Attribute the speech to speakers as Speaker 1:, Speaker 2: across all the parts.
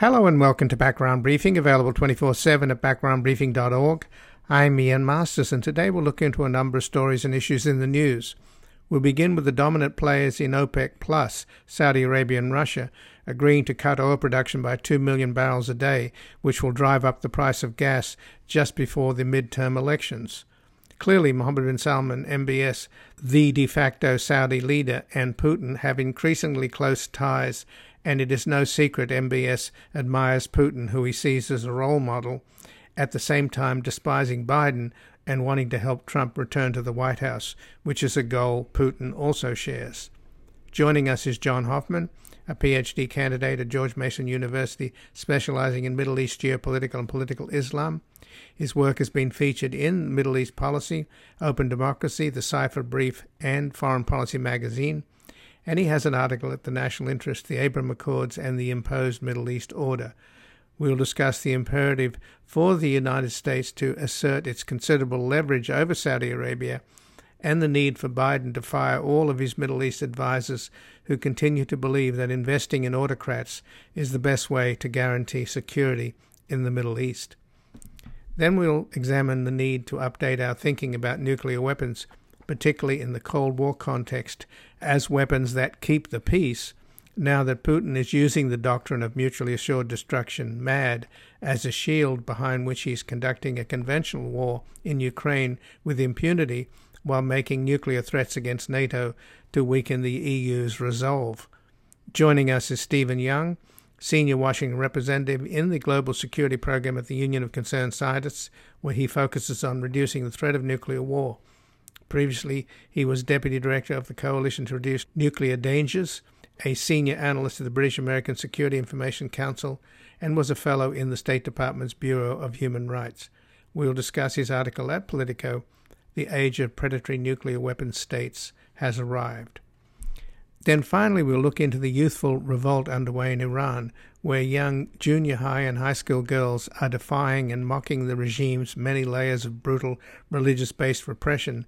Speaker 1: Hello and welcome to Background Briefing, available 24 7 at backgroundbriefing.org. I'm Ian Masters, and today we'll look into a number of stories and issues in the news. We'll begin with the dominant players in OPEC Plus, Saudi Arabia and Russia, agreeing to cut oil production by 2 million barrels a day, which will drive up the price of gas just before the midterm elections. Clearly, Mohammed bin Salman, MBS, the de facto Saudi leader, and Putin have increasingly close ties and it is no secret MBS admires Putin, who he sees as a role model, at the same time despising Biden and wanting to help Trump return to the White House, which is a goal Putin also shares. Joining us is John Hoffman, a PhD candidate at George Mason University specializing in Middle East geopolitical and political Islam. His work has been featured in Middle East Policy, Open Democracy, The Cipher Brief, and Foreign Policy magazine and he has an article at the National Interest, the Abraham Accords, and the Imposed Middle East Order. We'll discuss the imperative for the United States to assert its considerable leverage over Saudi Arabia and the need for Biden to fire all of his Middle East advisers who continue to believe that investing in autocrats is the best way to guarantee security in the Middle East. Then we'll examine the need to update our thinking about nuclear weapons particularly in the Cold War context, as weapons that keep the peace, now that Putin is using the doctrine of mutually assured destruction, MAD, as a shield behind which he's conducting a conventional war in Ukraine with impunity while making nuclear threats against NATO to weaken the EU's resolve. Joining us is Stephen Young, Senior Washington Representative in the Global Security Program at the Union of Concerned Scientists, where he focuses on reducing the threat of nuclear war. Previously, he was Deputy Director of the Coalition to Reduce Nuclear Dangers, a senior analyst at the British American Security Information Council, and was a fellow in the State Department's Bureau of Human Rights. We'll discuss his article at Politico The Age of Predatory Nuclear Weapons States Has Arrived. Then finally, we'll look into the youthful revolt underway in Iran, where young junior high and high school girls are defying and mocking the regime's many layers of brutal religious based repression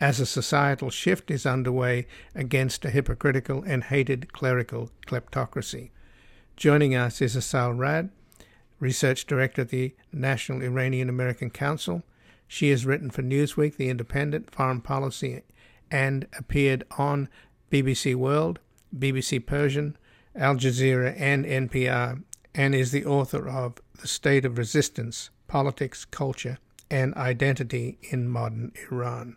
Speaker 1: as a societal shift is underway against a hypocritical and hated clerical kleptocracy. Joining us is Assal Rad, Research Director at the National Iranian American Council. She has written for Newsweek, The Independent, Foreign Policy, and appeared on BBC World, BBC Persian, Al Jazeera, and NPR, and is the author of The State of Resistance Politics, Culture, and Identity in Modern Iran.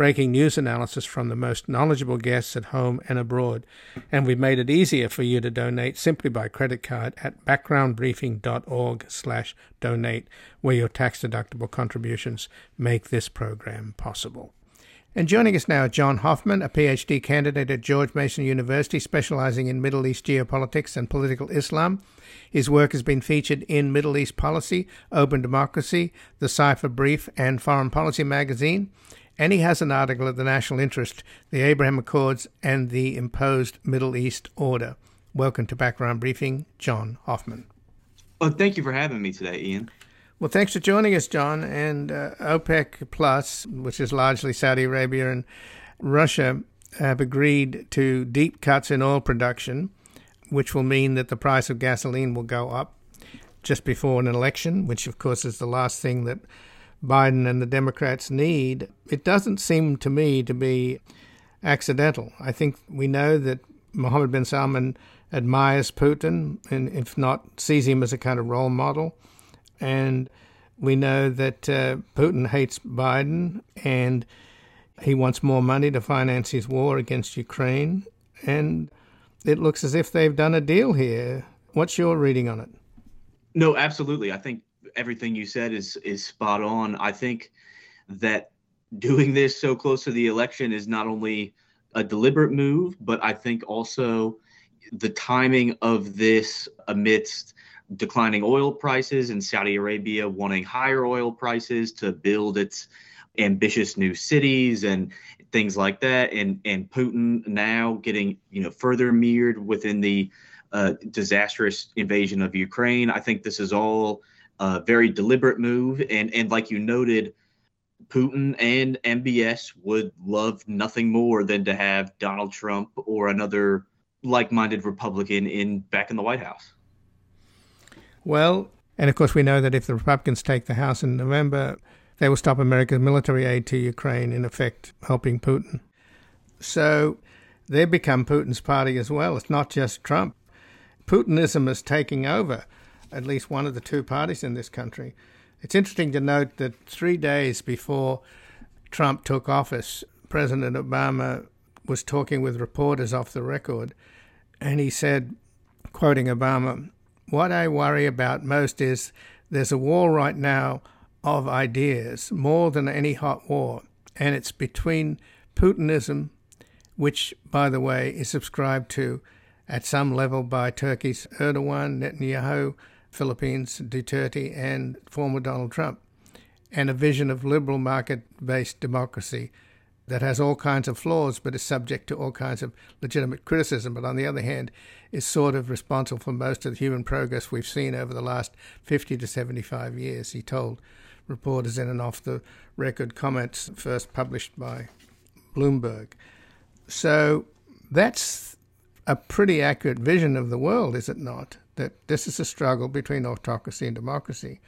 Speaker 1: breaking news analysis from the most knowledgeable guests at home and abroad. And we've made it easier for you to donate simply by credit card at backgroundbriefing.org slash donate, where your tax-deductible contributions make this program possible. And joining us now, John Hoffman, a PhD candidate at George Mason University, specializing in Middle East geopolitics and political Islam. His work has been featured in Middle East Policy, Open Democracy, The Cipher Brief, and Foreign Policy magazine and he has an article at the National Interest, the Abraham Accords, and the Imposed Middle East Order. Welcome to Background Briefing, John Hoffman.
Speaker 2: Well, thank you for having me today, Ian.
Speaker 1: Well, thanks for joining us, John. And uh, OPEC Plus, which is largely Saudi Arabia and Russia, have agreed to deep cuts in oil production, which will mean that the price of gasoline will go up just before an election, which, of course, is the last thing that Biden and the Democrats need, it doesn't seem to me to be accidental. I think we know that Mohammed bin Salman admires Putin, and if not, sees him as a kind of role model. And we know that uh, Putin hates Biden and he wants more money to finance his war against Ukraine. And it looks as if they've done a deal here. What's your reading on it?
Speaker 2: No, absolutely. I think everything you said is is spot on. I think that doing this so close to the election is not only a deliberate move, but I think also the timing of this amidst declining oil prices and Saudi Arabia wanting higher oil prices to build its ambitious new cities and things like that and and Putin now getting you know further mirrored within the uh, disastrous invasion of Ukraine. I think this is all a very deliberate move and and like you noted Putin and MBS would love nothing more than to have Donald Trump or another like-minded Republican in back in the White House.
Speaker 1: Well, and of course we know that if the Republicans take the House in November, they will stop America's military aid to Ukraine, in effect helping Putin. So they become Putin's party as well. It's not just Trump. Putinism is taking over at least one of the two parties in this country. It's interesting to note that three days before Trump took office, President Obama was talking with reporters off the record, and he said, quoting Obama, What I worry about most is there's a war right now of ideas more than any hot war, and it's between Putinism, which, by the way, is subscribed to at some level by Turkey's Erdogan, Netanyahu, Philippines, Duterte, and former Donald Trump, and a vision of liberal market based democracy that has all kinds of flaws but is subject to all kinds of legitimate criticism, but on the other hand, is sort of responsible for most of the human progress we've seen over the last 50 to 75 years, he told reporters in and off the record comments first published by Bloomberg. So that's a pretty accurate vision of the world, is it not? That this is a struggle between autocracy and democracy.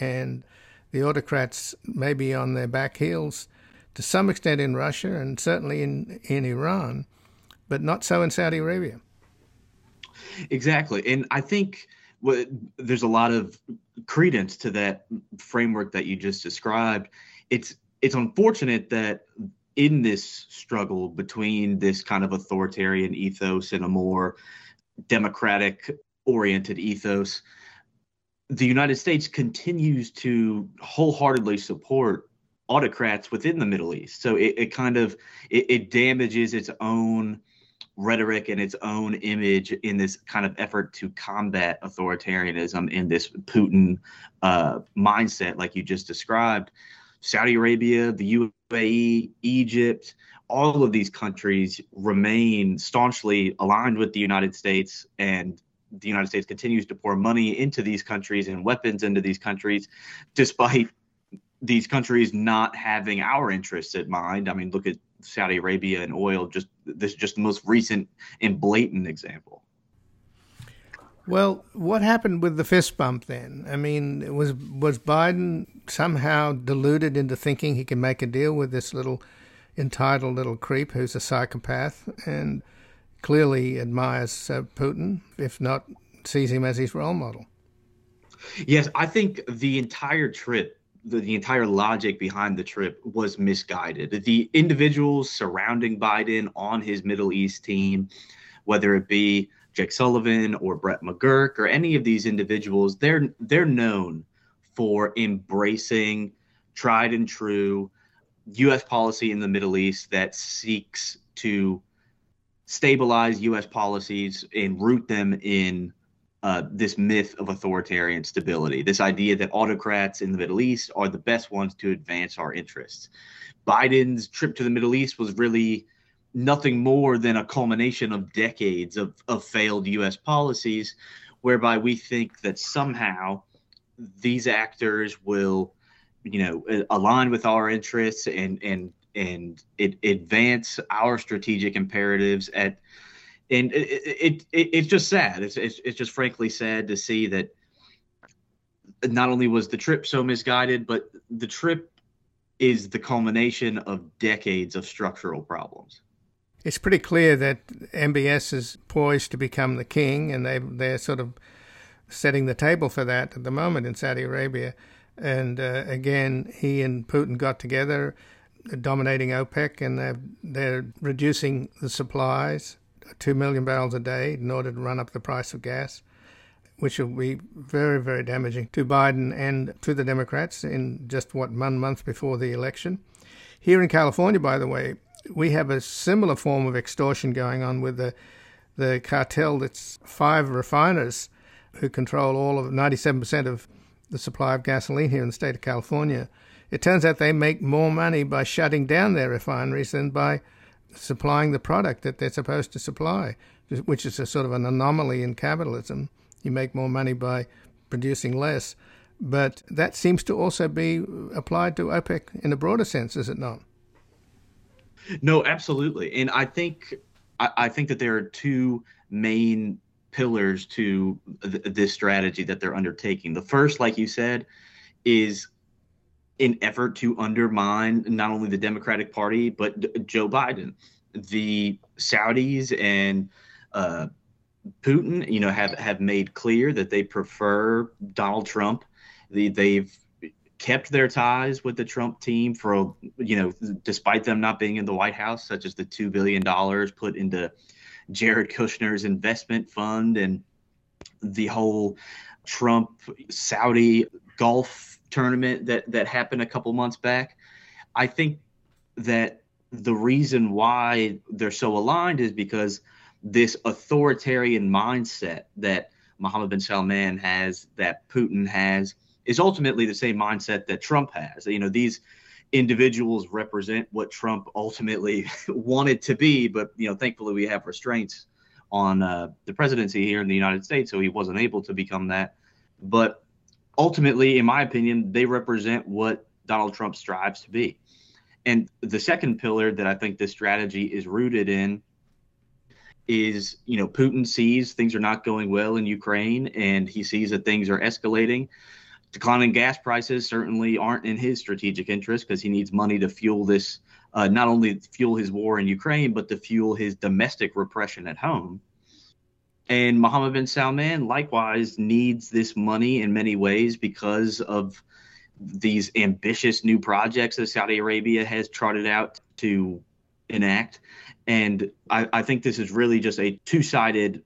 Speaker 1: And the autocrats may be on their back heels to some extent in Russia and certainly in, in Iran, but not so in Saudi Arabia.
Speaker 2: Exactly. And I think there's a lot of credence to that framework that you just described. It's it's unfortunate that in this struggle between this kind of authoritarian ethos and a more democratic oriented ethos, the United States continues to wholeheartedly support autocrats within the Middle East. So it, it kind of it, it damages its own rhetoric and its own image in this kind of effort to combat authoritarianism in this Putin uh, mindset, like you just described. Saudi Arabia, the UAE, Egypt, all of these countries remain staunchly aligned with the United States, and the United States continues to pour money into these countries and weapons into these countries, despite these countries not having our interests at mind. I mean, look at Saudi Arabia and oil. Just this is just the most recent and blatant example.
Speaker 1: Well, what happened with the fist bump then? I mean, was was Biden somehow deluded into thinking he can make a deal with this little entitled little creep who's a psychopath and clearly admires uh, Putin, if not sees him as his role model?
Speaker 2: Yes, I think the entire trip the, the entire logic behind the trip was misguided. The individuals surrounding Biden on his Middle East team, whether it be Jake Sullivan or Brett McGurk or any of these individuals, they're they're known for embracing tried and true U.S. policy in the Middle East that seeks to stabilize U.S. policies and root them in uh, this myth of authoritarian stability, this idea that autocrats in the Middle East are the best ones to advance our interests. Biden's trip to the Middle East was really nothing more than a culmination of decades of, of failed U.S. policies, whereby we think that somehow these actors will, you know, align with our interests and and and it, advance our strategic imperatives at and it, it, it, it's just sad. It's, it's it's just frankly sad to see that not only was the trip so misguided, but the trip is the culmination of decades of structural problems.
Speaker 1: It's pretty clear that MBS is poised to become the king, and they they're sort of setting the table for that at the moment in Saudi Arabia. And uh, again, he and Putin got together, dominating OPEC, and they're, they're reducing the supplies 2 million barrels a day in order to run up the price of gas, which will be very, very damaging to Biden and to the Democrats in just what, one month before the election. Here in California, by the way, we have a similar form of extortion going on with the, the cartel that's five refiners who control all of 97% of the supply of gasoline here in the state of California, it turns out they make more money by shutting down their refineries than by supplying the product that they're supposed to supply, which is a sort of an anomaly in capitalism. You make more money by producing less. But that seems to also be applied to OPEC in a broader sense, is it not?
Speaker 2: No, absolutely. And I think I, I think that there are two main pillars to th- this strategy that they're undertaking. The first, like you said, is an effort to undermine not only the Democratic Party but D- Joe Biden. The Saudis and uh, Putin, you know, have have made clear that they prefer Donald Trump. The, they've kept their ties with the Trump team for, you know, despite them not being in the White House, such as the two billion dollars put into Jared Kushner's investment fund and the whole Trump Saudi Gulf tournament that that happened a couple months back. I think that the reason why they're so aligned is because this authoritarian mindset that Mohammed bin Salman has, that Putin has, is ultimately the same mindset that Trump has. You know, these individuals represent what Trump ultimately wanted to be, but you know, thankfully we have restraints on uh, the presidency here in the United States, so he wasn't able to become that. But ultimately, in my opinion, they represent what Donald Trump strives to be. And the second pillar that I think this strategy is rooted in is, you know, Putin sees things are not going well in Ukraine and he sees that things are escalating. Declining gas prices certainly aren't in his strategic interest because he needs money to fuel this, uh, not only fuel his war in Ukraine, but to fuel his domestic repression at home. And Mohammed bin Salman likewise needs this money in many ways because of these ambitious new projects that Saudi Arabia has trotted out to enact. And I, I think this is really just a two sided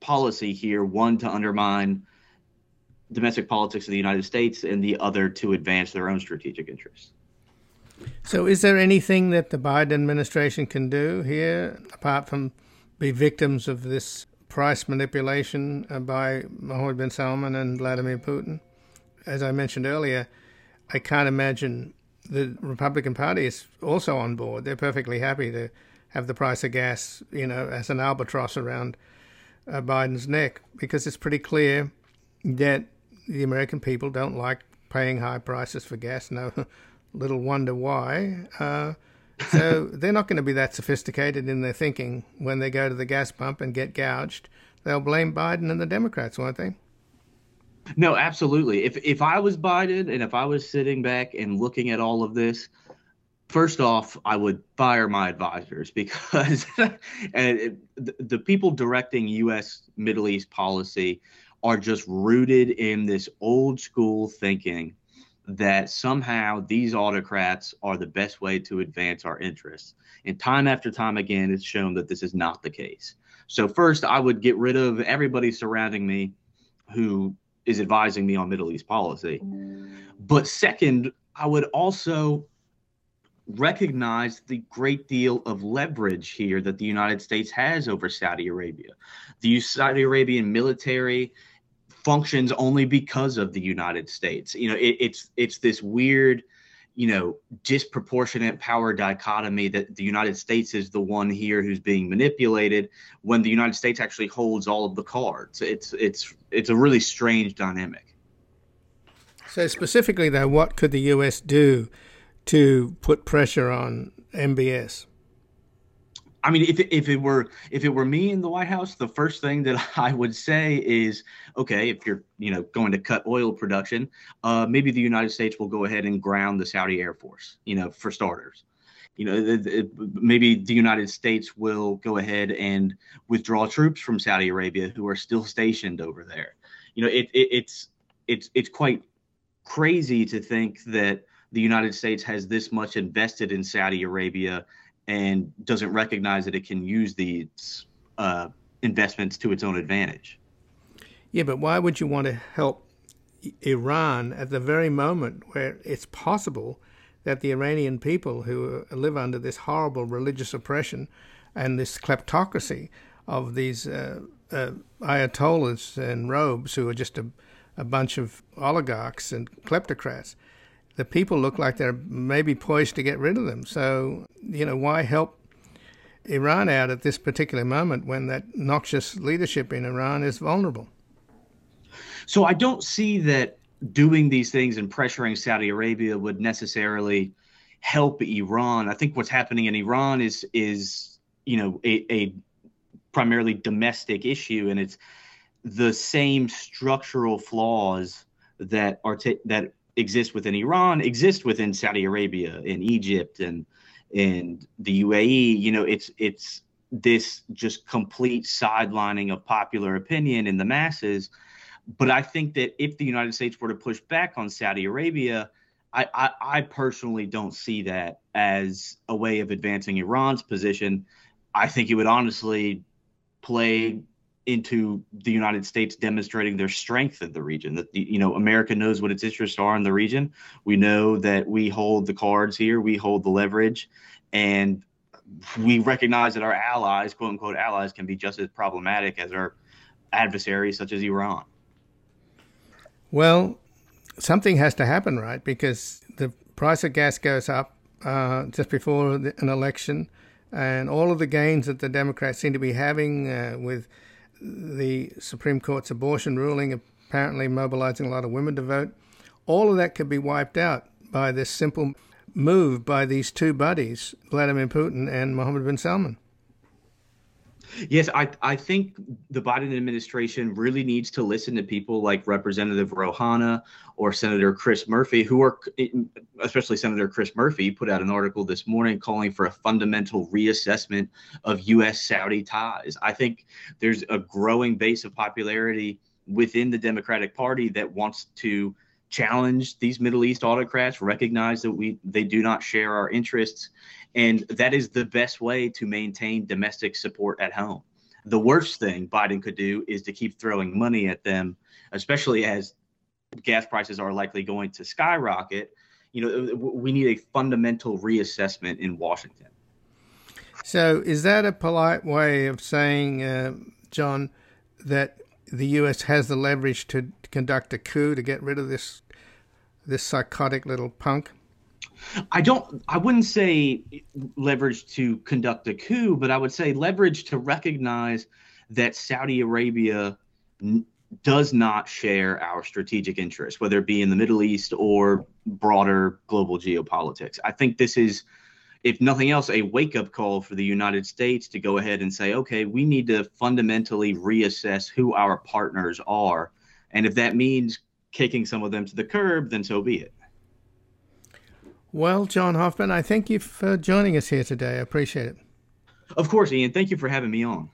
Speaker 2: policy here one to undermine domestic politics of the United States, and the other to advance their own strategic interests.
Speaker 1: So, is there anything that the Biden administration can do here apart from be victims of this price manipulation by Mohammed bin Salman and Vladimir Putin? As I mentioned earlier, I can't imagine the Republican Party is also on board. They're perfectly happy to have the price of gas, you know, as an albatross around uh, Biden's neck because it's pretty clear that the American people don't like paying high prices for gas. No little wonder why. Uh, so they're not going to be that sophisticated in their thinking when they go to the gas pump and get gouged. They'll blame Biden and the Democrats, won't they?
Speaker 2: No, absolutely. If if I was Biden and if I was sitting back and looking at all of this, first off, I would fire my advisors because and the, the people directing U.S. Middle East policy are just rooted in this old school thinking that somehow these autocrats are the best way to advance our interests. And time after time again, it's shown that this is not the case. So, first, I would get rid of everybody surrounding me who is advising me on Middle East policy. But second, I would also recognize the great deal of leverage here that the United States has over Saudi Arabia. The Saudi Arabian military functions only because of the United States. You know, it, it's it's this weird, you know, disproportionate power dichotomy that the United States is the one here who's being manipulated when the United States actually holds all of the cards. It's it's it's a really strange dynamic.
Speaker 1: So specifically though, what could the US do to put pressure on MBS?
Speaker 2: I mean, if it, if it were if it were me in the White House, the first thing that I would say is, okay, if you're you know going to cut oil production, uh, maybe the United States will go ahead and ground the Saudi Air Force, you know, for starters. You know, maybe the United States will go ahead and withdraw troops from Saudi Arabia who are still stationed over there. You know, it, it's it's it's quite crazy to think that the United States has this much invested in Saudi Arabia and doesn't recognize that it can use these uh, investments to its own advantage.
Speaker 1: Yeah, but why would you want to help Iran at the very moment where it's possible that the Iranian people who live under this horrible religious oppression and this kleptocracy of these uh, uh, ayatollahs in robes who are just a, a bunch of oligarchs and kleptocrats. The people look like they're maybe poised to get rid of them. So, you know, why help Iran out at this particular moment when that noxious leadership in Iran is vulnerable?
Speaker 2: So I don't see that doing these things and pressuring Saudi Arabia would necessarily help Iran. I think what's happening in Iran is is you know a, a primarily domestic issue, and it's the same structural flaws that are t- that exist within Iran exist within Saudi Arabia, in Egypt, and and the UAE. You know, it's it's this just complete sidelining of popular opinion in the masses. But I think that if the United States were to push back on Saudi Arabia, I, I, I personally don't see that as a way of advancing Iran's position. I think it would honestly play into the United States demonstrating their strength in the region. That you know, America knows what its interests are in the region. We know that we hold the cards here, we hold the leverage, and we recognize that our allies, quote unquote allies, can be just as problematic as our adversaries, such as Iran.
Speaker 1: Well, something has to happen, right? Because the price of gas goes up uh, just before an election, and all of the gains that the Democrats seem to be having uh, with the Supreme Court's abortion ruling, apparently mobilizing a lot of women to vote, all of that could be wiped out by this simple move by these two buddies, Vladimir Putin and Mohammed bin Salman.
Speaker 2: Yes, I, I think the Biden administration really needs to listen to people like Representative Ro Khanna or Senator Chris Murphy, who are, especially Senator Chris Murphy, put out an article this morning calling for a fundamental reassessment of U.S. Saudi ties. I think there's a growing base of popularity within the Democratic Party that wants to challenge these Middle East autocrats, recognize that we they do not share our interests, and that is the best way to maintain domestic support at home. The worst thing Biden could do is to keep throwing money at them, especially as gas prices are likely going to skyrocket. You know, we need a fundamental reassessment in Washington.
Speaker 1: So, is that a polite way of saying, uh, John, that the U.S. has the leverage to conduct a coup to get rid of this this psychotic little punk?
Speaker 2: I don't. I wouldn't say leverage to conduct a coup, but I would say leverage to recognize that Saudi Arabia n- does not share our strategic interests, whether it be in the Middle East or broader global geopolitics. I think this is, if nothing else, a wake up call for the United States to go ahead and say, okay, we need to fundamentally reassess who our partners are. And if that means kicking some of them to the curb, then so be it.
Speaker 1: Well, John Hoffman, I thank you for joining us here today. I appreciate it.
Speaker 2: Of course, Ian. Thank you for having me on.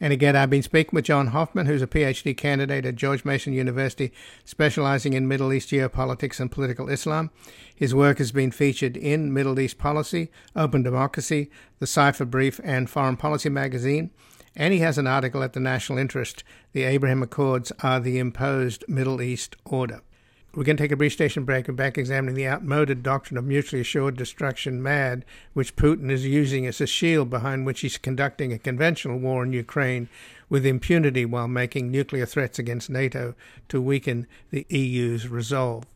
Speaker 1: And again, I've been speaking with John Hoffman, who's a PhD candidate at George Mason University, specializing in Middle East geopolitics and political Islam. His work has been featured in Middle East Policy, Open Democracy, The Cipher Brief, and Foreign Policy magazine. And he has an article at the National Interest The Abraham Accords Are the Imposed Middle East Order. We're going to take a brief station break and back examining the outmoded doctrine of mutually assured destruction MAD, which Putin is using as a shield behind which he's conducting a conventional war in Ukraine with impunity while making nuclear threats against NATO to weaken the EU's resolve.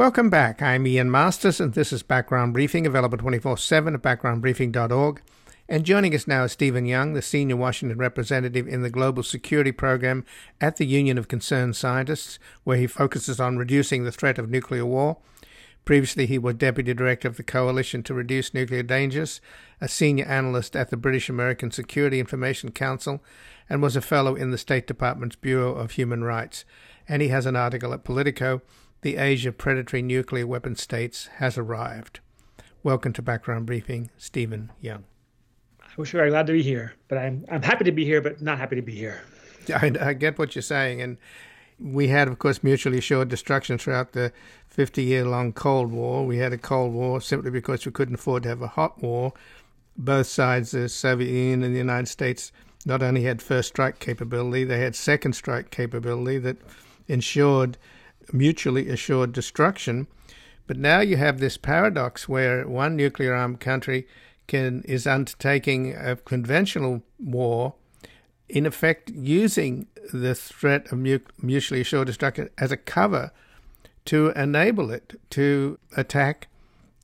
Speaker 1: Welcome back. I'm Ian Masters, and this is Background Briefing, available 24 7 at backgroundbriefing.org. And joining us now is Stephen Young, the senior Washington representative in the Global Security Program at the Union of Concerned Scientists, where he focuses on reducing the threat of nuclear war. Previously, he was deputy director of the Coalition to Reduce Nuclear Dangers, a senior analyst at the British American Security Information Council, and was a fellow in the State Department's Bureau of Human Rights. And he has an article at Politico the age of predatory nuclear weapon states has arrived. Welcome to Background Briefing, Stephen Young.
Speaker 3: I wish we were glad to be here, but I'm I'm happy to be here, but not happy to be here.
Speaker 1: I, I get what you're saying, and we had, of course, mutually assured destruction throughout the 50 year long Cold War. We had a Cold War simply because we couldn't afford to have a hot war. Both sides, the Soviet Union and the United States, not only had first strike capability, they had second strike capability that ensured mutually assured destruction. But now you have this paradox where one nuclear armed country can is undertaking a conventional war, in effect using the threat of mutually assured destruction as a cover to enable it to attack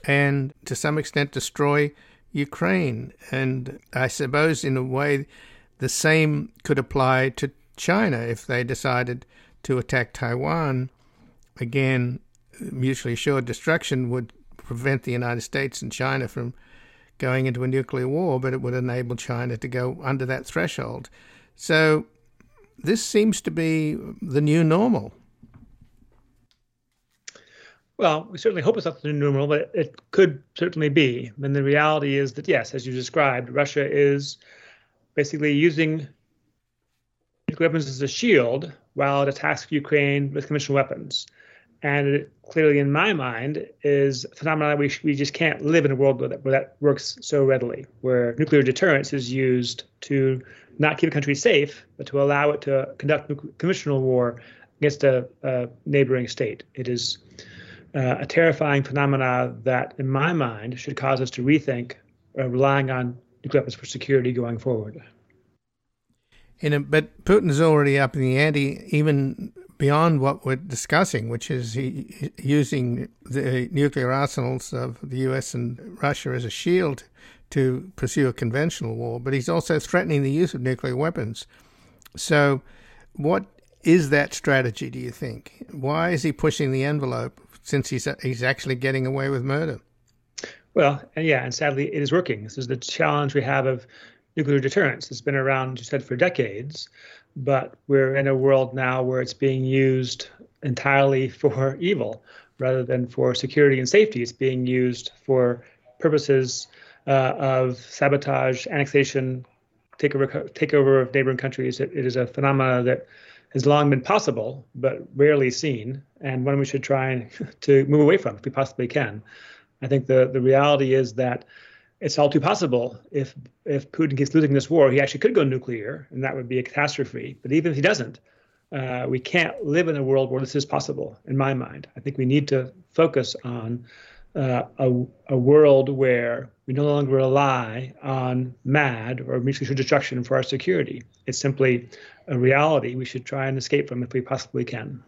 Speaker 1: and to some extent destroy Ukraine. And I suppose, in a way, the same could apply to China if they decided to attack Taiwan. Again, mutually assured destruction would prevent the United States and China from going into a nuclear war, but it would enable China to go under that threshold. So this seems to be the new normal.
Speaker 3: Well, we certainly hope it's not the new normal, but it could certainly be. And the reality is that, yes, as you described, Russia is basically using nuclear weapons as a shield while it attacks Ukraine with conventional weapons. And clearly, in my mind, is a phenomenon we, we just can't live in a world where that, where that works so readily, where nuclear deterrence is used to not keep a country safe, but to allow it to conduct conventional war against a, a neighboring state. It is uh, a terrifying phenomenon that, in my mind, should cause us to rethink uh, relying on nuclear weapons for security going forward.
Speaker 1: A, but Putin's already up in the ante, even beyond what we're discussing, which is he, using the nuclear arsenals of the U.S. and Russia as a shield to pursue a conventional war. But he's also threatening the use of nuclear weapons. So, what is that strategy? Do you think? Why is he pushing the envelope since he's he's actually getting away with murder?
Speaker 3: Well, yeah, and sadly, it is working. This is the challenge we have of nuclear deterrence. It's been around, you said, for decades, but we're in a world now where it's being used entirely for evil rather than for security and safety. It's being used for purposes uh, of sabotage, annexation, takeover, takeover of neighboring countries. It, it is a phenomenon that has long been possible, but rarely seen, and one we should try to move away from if we possibly can. I think the, the reality is that it's all too possible if if Putin keeps losing this war, he actually could go nuclear, and that would be a catastrophe. But even if he doesn't, uh, we can't live in a world where this is possible. In my mind, I think we need to focus on uh, a, a world where we no longer rely on MAD or mutual destruction for our security. It's simply a reality we should try and escape from if we possibly can.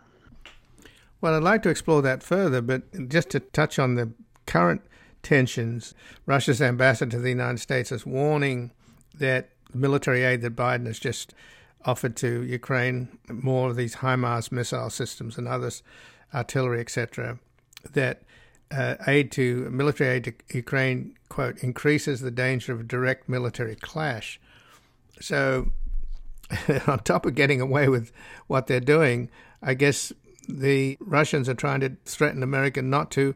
Speaker 1: Well, I'd like to explore that further, but just to touch on the current tensions, Russia's ambassador to the United States is warning that military aid that Biden has just offered to Ukraine, more of these HIMARS missile systems and others, artillery, etc., that uh, aid to military aid to Ukraine, quote, increases the danger of direct military clash. So, on top of getting away with what they're doing, I guess the Russians are trying to threaten America not to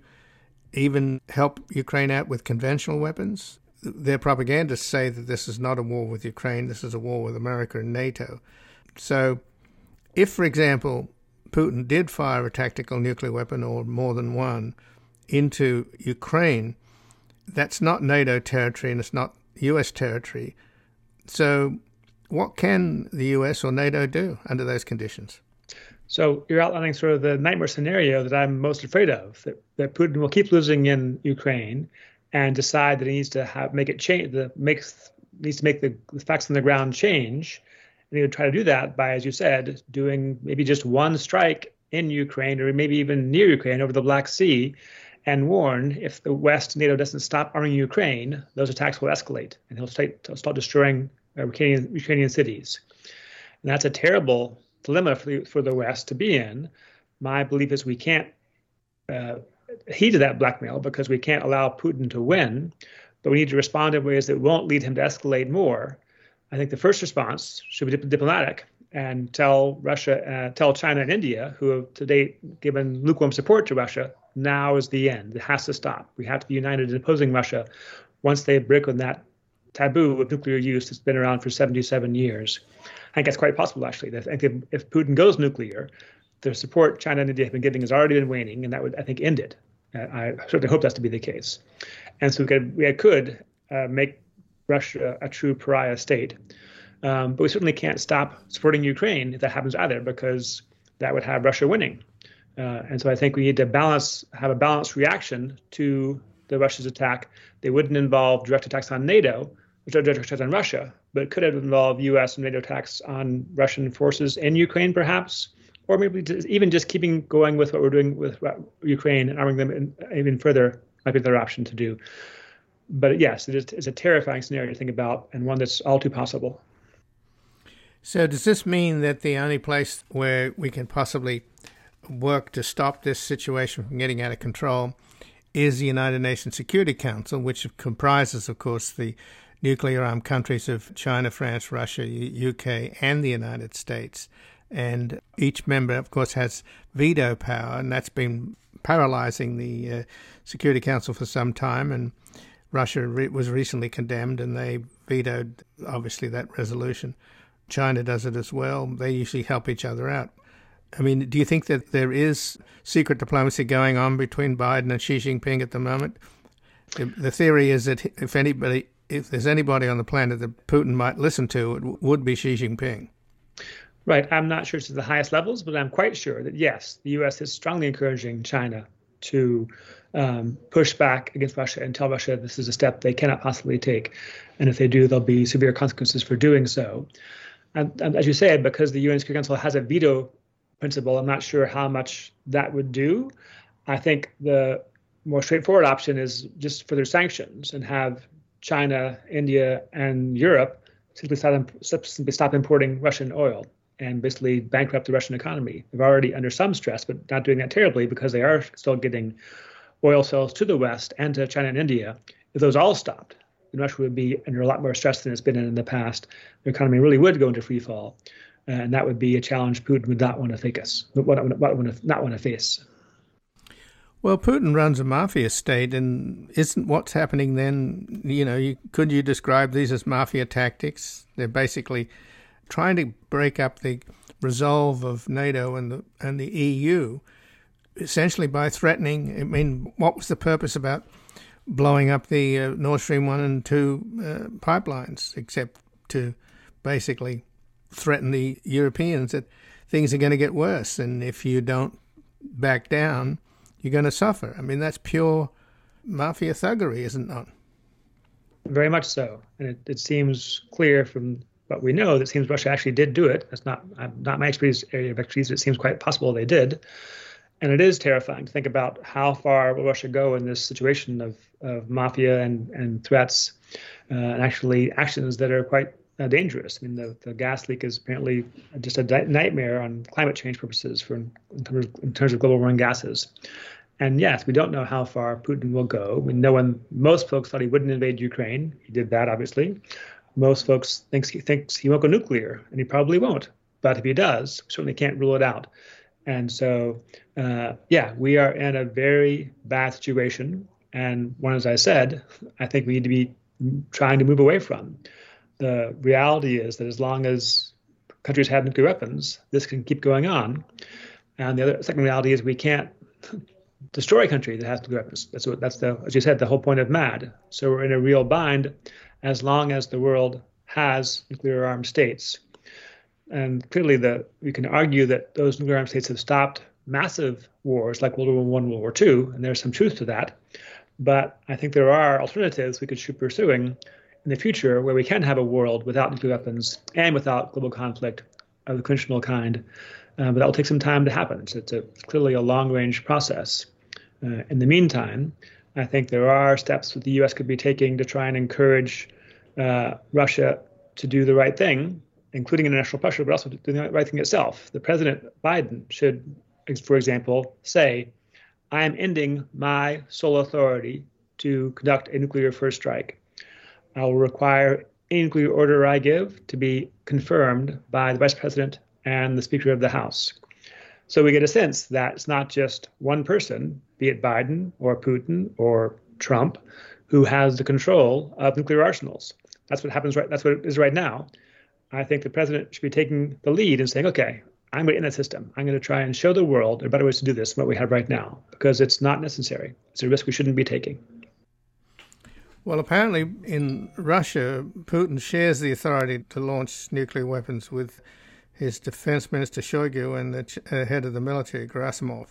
Speaker 1: even help Ukraine out with conventional weapons. Their propagandists say that this is not a war with Ukraine, this is a war with America and NATO. So, if, for example, Putin did fire a tactical nuclear weapon or more than one into Ukraine, that's not NATO territory and it's not US territory. So, what can the US or NATO do under those conditions?
Speaker 3: So you're outlining sort of the nightmare scenario that I'm most afraid of that, that Putin will keep losing in Ukraine and decide that he needs to have make it change the makes needs to make the, the facts on the ground change. And he would try to do that by, as you said, doing maybe just one strike in Ukraine or maybe even near Ukraine over the Black Sea and warn if the West NATO doesn't stop arming Ukraine, those attacks will escalate and he'll start, start destroying uh, Ukrainian, Ukrainian cities. And that's a terrible dilemma for the, for the West to be in. My belief is we can't uh, heed to that blackmail because we can't allow Putin to win, but we need to respond in ways that won't lead him to escalate more. I think the first response should be dip- diplomatic, and tell Russia, uh, tell China and India, who have to date given lukewarm support to Russia, now is the end. It has to stop. We have to be united in opposing Russia once they break on that taboo of nuclear use that's been around for 77 years. I think that's quite possible, actually. I think if, if Putin goes nuclear, the support China and India have been giving has already been waning, and that would, I think, end it. I certainly hope that's to be the case. And so we could, we could uh, make Russia a true pariah state. Um, but we certainly can't stop supporting Ukraine if that happens either, because that would have Russia winning. Uh, and so I think we need to balance, have a balanced reaction to the Russia's attack. They wouldn't involve direct attacks on NATO, which are direct attacks on Russia, but could have involved U.S. and NATO attacks on Russian forces in Ukraine, perhaps, or maybe even just keeping going with what we're doing with Ukraine and arming them in, even further might be the option to do. But yes, it is, it's a terrifying scenario to think about, and one that's all too possible.
Speaker 1: So, does this mean that the only place where we can possibly work to stop this situation from getting out of control is the United Nations Security Council, which comprises, of course, the nuclear armed countries of China, France, Russia, UK, and the United States. And each member, of course, has veto power, and that's been paralyzing the uh, Security Council for some time. And Russia re- was recently condemned, and they vetoed, obviously, that resolution. China does it as well. They usually help each other out. I mean, do you think that there is secret diplomacy going on between Biden and Xi Jinping at the moment? The theory is that if anybody, if there's anybody on the planet that Putin might listen to, it would be Xi Jinping.
Speaker 3: Right. I'm not sure to the highest levels, but I'm quite sure that yes, the U.S. is strongly encouraging China to um, push back against Russia and tell Russia this is a step they cannot possibly take, and if they do, there'll be severe consequences for doing so. And, and as you said, because the UN Security Council has a veto principle, I'm not sure how much that would do. I think the more straightforward option is just further sanctions and have China, India, and Europe simply stop, stop importing Russian oil and basically bankrupt the Russian economy. They're already under some stress, but not doing that terribly because they are still getting oil sales to the West and to China and India. If those all stopped, then Russia would be under a lot more stress than it's been in, in the past. The economy really would go into free fall, and that would be a challenge Putin would not want to face. Not want to face.
Speaker 1: Well, Putin runs a mafia state, and isn't what's happening then? You know, you, could you describe these as mafia tactics? They're basically trying to break up the resolve of NATO and the and the EU, essentially by threatening. I mean, what was the purpose about blowing up the uh, Nord Stream one and two uh, pipelines, except to basically threaten the Europeans that things are going to get worse, and if you don't back down, you're going to suffer. I mean, that's pure mafia thuggery, isn't it?
Speaker 3: Very much so, and it, it seems clear from what we know that seems Russia actually did do it. That's not not my expertise area of expertise. But it seems quite possible they did, and it is terrifying to think about how far will Russia go in this situation of, of mafia and and threats, uh, and actually actions that are quite uh, dangerous. I mean, the, the gas leak is apparently just a di- nightmare on climate change purposes for in terms, of, in terms of global warming gases. And yes, we don't know how far Putin will go. We know when most folks thought he wouldn't invade Ukraine. He did that, obviously most folks thinks he thinks he won't go nuclear, and he probably won't. But if he does, certainly can't rule it out. And so, uh, yeah, we are in a very bad situation, and one, as I said, I think we need to be trying to move away from. The reality is that as long as countries have nuclear weapons, this can keep going on. And the other second reality is we can't destroy a country that has nuclear weapons. That's what that's the as you said the whole point of MAD. So we're in a real bind as long as the world has nuclear armed states. And clearly, the, we can argue that those nuclear armed states have stopped massive wars like World War One, World War Two, and there's some truth to that. But I think there are alternatives we could be pursuing in the future where we can have a world without nuclear weapons and without global conflict of the conventional kind. Uh, but that will take some time to happen. It's, it's, a, clearly a long range process. Uh, in the meantime, I think there are steps that the U.S. could be taking to try and encourage uh, Russia to do the right thing, including international pressure, but also doing the right thing itself. The President Biden should, for example, say, I am ending my sole authority to conduct a nuclear first strike. I will require any nuclear order I give to be confirmed by the Vice President and the Speaker of the House. So we get a sense that it's not just one person, be it Biden or Putin or Trump, who has the control of nuclear arsenals. That's what happens right. That's what it is right now. I think the president should be taking the lead and saying, "Okay, I'm going to end that system. I'm going to try and show the world there are better ways to do this than what we have right now, because it's not necessary. It's a risk we shouldn't be taking."
Speaker 1: Well, apparently in Russia, Putin shares the authority to launch nuclear weapons with his defense minister Shoigu and the uh, head of the military, Gerasimov.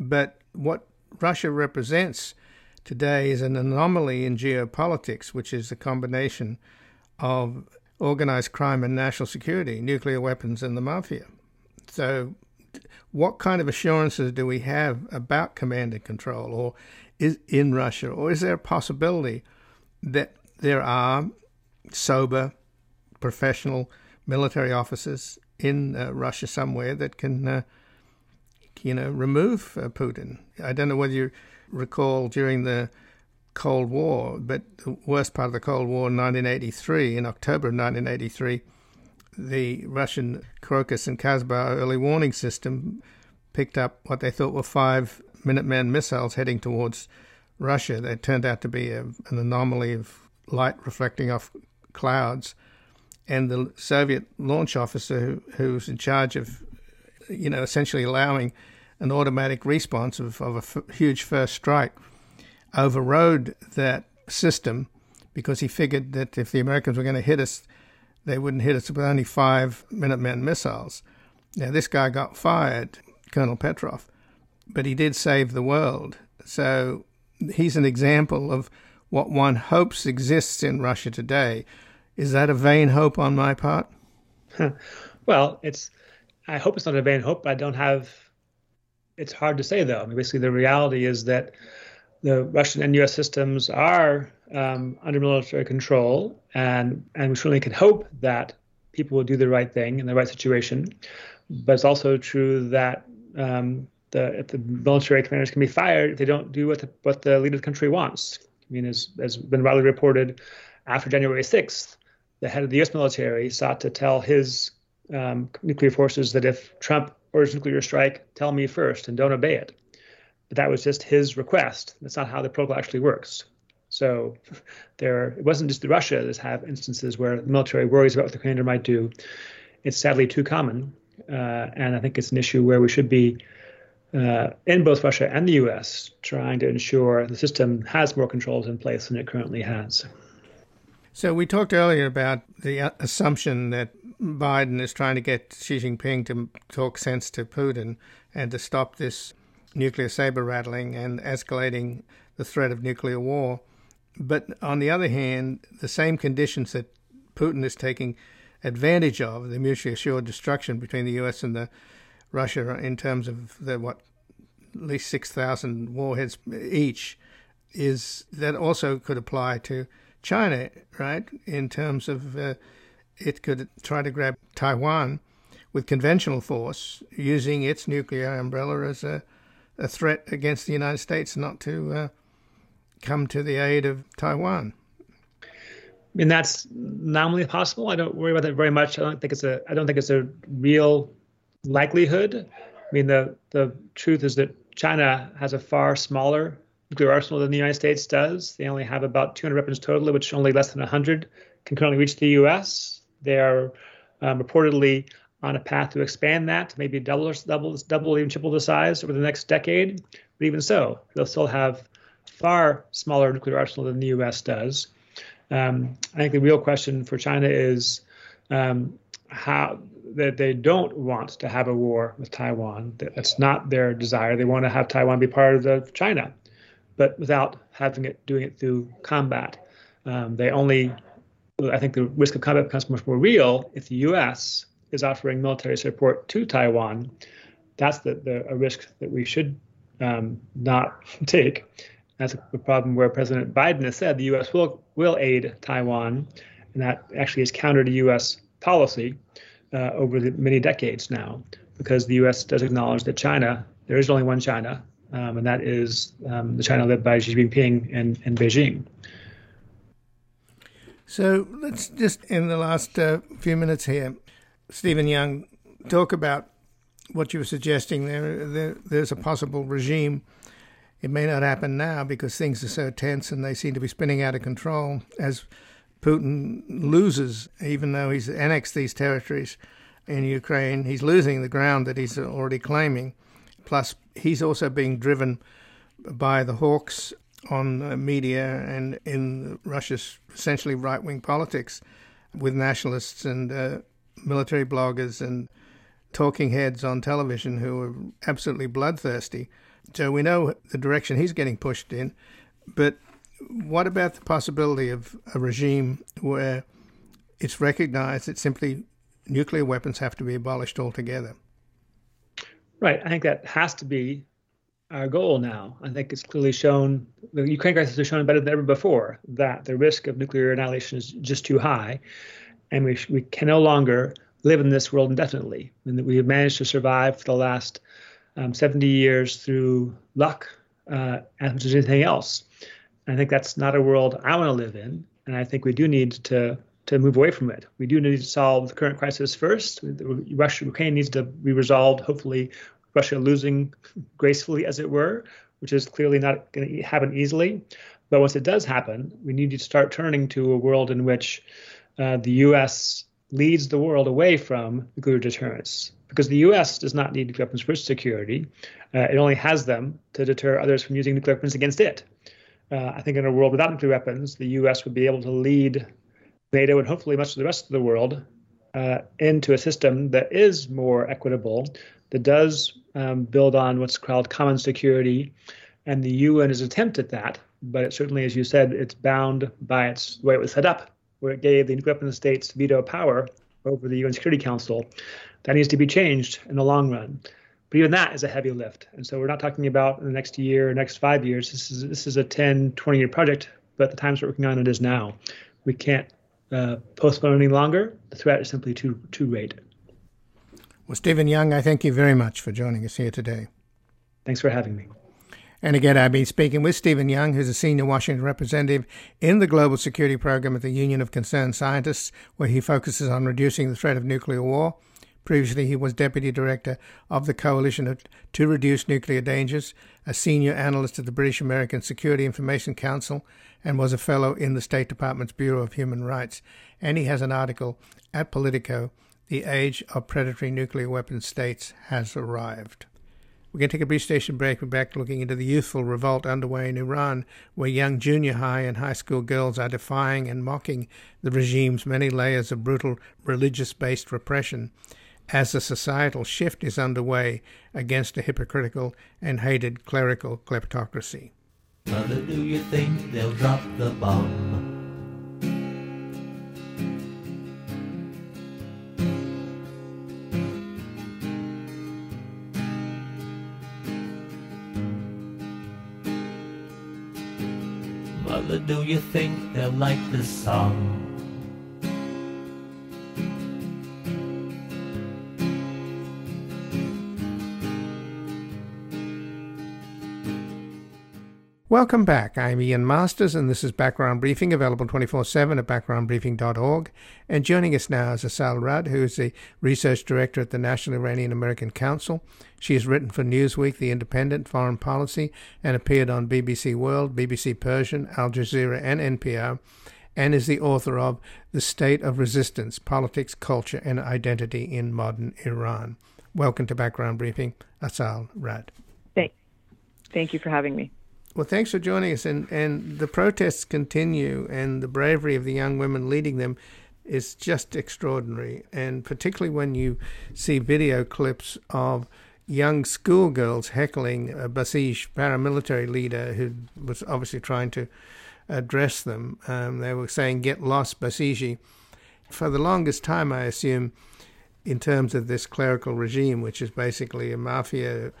Speaker 1: But what Russia represents today is an anomaly in geopolitics, which is a combination of organized crime and national security, nuclear weapons, and the mafia. So, what kind of assurances do we have about command and control, or is in Russia, or is there a possibility that there are sober, professional military officers in uh, Russia somewhere that can, uh, you know, remove uh, Putin? I don't know whether you recall during the Cold War, but the worst part of the Cold War, 1983, in October of 1983, the Russian Crocus and Kazbah early warning system picked up what they thought were five Minuteman missiles heading towards Russia. They turned out to be a, an anomaly of light reflecting off clouds. And the Soviet launch officer who, who was in charge of, you know, essentially allowing an automatic response of, of a f- huge first strike, overrode that system because he figured that if the Americans were going to hit us, they wouldn't hit us with only five Minuteman missiles. Now, this guy got fired, Colonel Petrov, but he did save the world. So he's an example of what one hopes exists in Russia today. Is that a vain hope on my part?
Speaker 3: well, it's. I hope it's not a vain hope. I don't have it's hard to say, though. I mean, basically, the reality is that the Russian and U.S. systems are um, under military control, and and we certainly can hope that people will do the right thing in the right situation. But it's also true that um, the the military commanders can be fired if they don't do what the, what the leader of the country wants. I mean, as has been widely reported, after January 6th, the head of the U.S. military sought to tell his um, nuclear forces that if Trump orders nuclear strike, tell me first and don't obey it. But that was just his request. That's not how the protocol actually works. So there, it wasn't just the Russia that have instances where the military worries about what the commander might do. It's sadly too common, uh, and I think it's an issue where we should be uh, in both Russia and the U.S. trying to ensure the system has more controls in place than it currently has.
Speaker 1: So we talked earlier about the uh, assumption that Biden is trying to get Xi Jinping to talk sense to Putin and to stop this nuclear saber rattling and escalating the threat of nuclear war. But on the other hand, the same conditions that Putin is taking advantage of, the mutually assured destruction between the U.S. and the Russia in terms of the what at least six thousand warheads each, is that also could apply to China, right? In terms of uh, it could try to grab Taiwan with conventional force, using its nuclear umbrella as a, a threat against the United States not to uh, come to the aid of Taiwan.
Speaker 3: I mean that's nominally possible. I don't worry about that very much. I don't think it's a. I don't think it's a real likelihood. I mean the the truth is that China has a far smaller nuclear arsenal than the United States does. They only have about 200 weapons total, which only less than 100 can currently reach the U.S. They are um, reportedly on a path to expand that to maybe double, double, double, even triple the size over the next decade. But even so, they'll still have far smaller nuclear arsenal than the U.S. does. Um, I think the real question for China is um, how that they don't want to have a war with Taiwan. That's not their desire. They want to have Taiwan be part of the China but without having it doing it through combat. Um, they only, I think, the risk of combat becomes much more real if the U.S. is offering military support to Taiwan. That's the, the a risk that we should um, not take. That's a problem where President Biden has said the U.S. will will aid Taiwan, and that actually is counter to U.S. policy uh, over the many decades now, because the U.S. does acknowledge that China, there is only one China, um, and that is um, the China led by Xi Jinping and, and Beijing.
Speaker 1: So let's just, in the last uh, few minutes here, Stephen Young, talk about what you were suggesting. There, there, there's a possible regime. It may not happen now because things are so tense and they seem to be spinning out of control as Putin loses, even though he's annexed these territories in Ukraine. He's losing the ground that he's already claiming. Plus, he's also being driven by the hawks on uh, media and in Russia's essentially right wing politics with nationalists and uh, military bloggers and talking heads on television who are absolutely bloodthirsty. So we know the direction he's getting pushed in. But what about the possibility of a regime where it's recognized that simply nuclear weapons have to be abolished altogether?
Speaker 3: Right. I think that has to be our goal now. I think it's clearly shown, the Ukraine crisis has shown better than ever before that the risk of nuclear annihilation is just too high. And we, we can no longer live in this world indefinitely. And that we have managed to survive for the last um, 70 years through luck uh, as much as anything else. I think that's not a world I want to live in. And I think we do need to to move away from it. We do need to solve the current crisis first. Russia, Ukraine needs to be resolved. Hopefully, Russia losing gracefully, as it were, which is clearly not going to happen easily. But once it does happen, we need to start turning to a world in which uh, the U.S. leads the world away from nuclear deterrence. Because the U.S. does not need nuclear weapons for security, uh, it only has them to deter others from using nuclear weapons against it. Uh, I think in a world without nuclear weapons, the U.S. would be able to lead NATO and hopefully much of the rest of the world uh, into a system that is more equitable, that does um, build on what's called common security. And the UN is attempt at that, but it certainly, as you said, it's bound by its the way it was set up, where it gave the nuclear weapon states veto power over the UN Security Council. That needs to be changed in the long run. But even that is a heavy lift. And so we're not talking about in the next year, next five years. This is this is a 10, 20 year project, but the times we're working on it is now. We can't uh, postpone any longer. The threat is simply too too great.
Speaker 1: Well, Stephen Young, I thank you very much for joining us here today.
Speaker 3: Thanks for having me.
Speaker 1: And again, I've been speaking with Stephen Young, who's a senior Washington representative in the Global Security Program at the Union of Concerned Scientists, where he focuses on reducing the threat of nuclear war. Previously, he was deputy director of the Coalition to Reduce Nuclear Dangers, a senior analyst at the British American Security Information Council, and was a fellow in the State Department's Bureau of Human Rights. And he has an article at Politico The Age of Predatory Nuclear Weapons States Has Arrived. We're going to take a brief station break. We're back looking into the youthful revolt underway in Iran, where young junior high and high school girls are defying and mocking the regime's many layers of brutal religious based repression as a societal shift is underway against a hypocritical and hated clerical kleptocracy. Mother, do you think they'll drop the bomb? Mother, do you think they'll like this song? Welcome back. I'm Ian Masters, and this is Background Briefing, available 24 7 at backgroundbriefing.org. And joining us now is Assal Rad, who is the Research Director at the National Iranian American Council. She has written for Newsweek, The Independent, Foreign Policy, and appeared on BBC World, BBC Persian, Al Jazeera, and NPR, and is the author of The State of Resistance Politics, Culture, and Identity in Modern Iran. Welcome to Background Briefing, Assal Rad.
Speaker 4: Thank you for having me.
Speaker 1: Well, thanks for joining us. And, and the protests continue, and the bravery of the young women leading them is just extraordinary. And particularly when you see video clips of young schoolgirls heckling a Basij paramilitary leader who was obviously trying to address them. Um, they were saying, Get lost, Basiji. For the longest time, I assume, in terms of this clerical regime, which is basically a mafia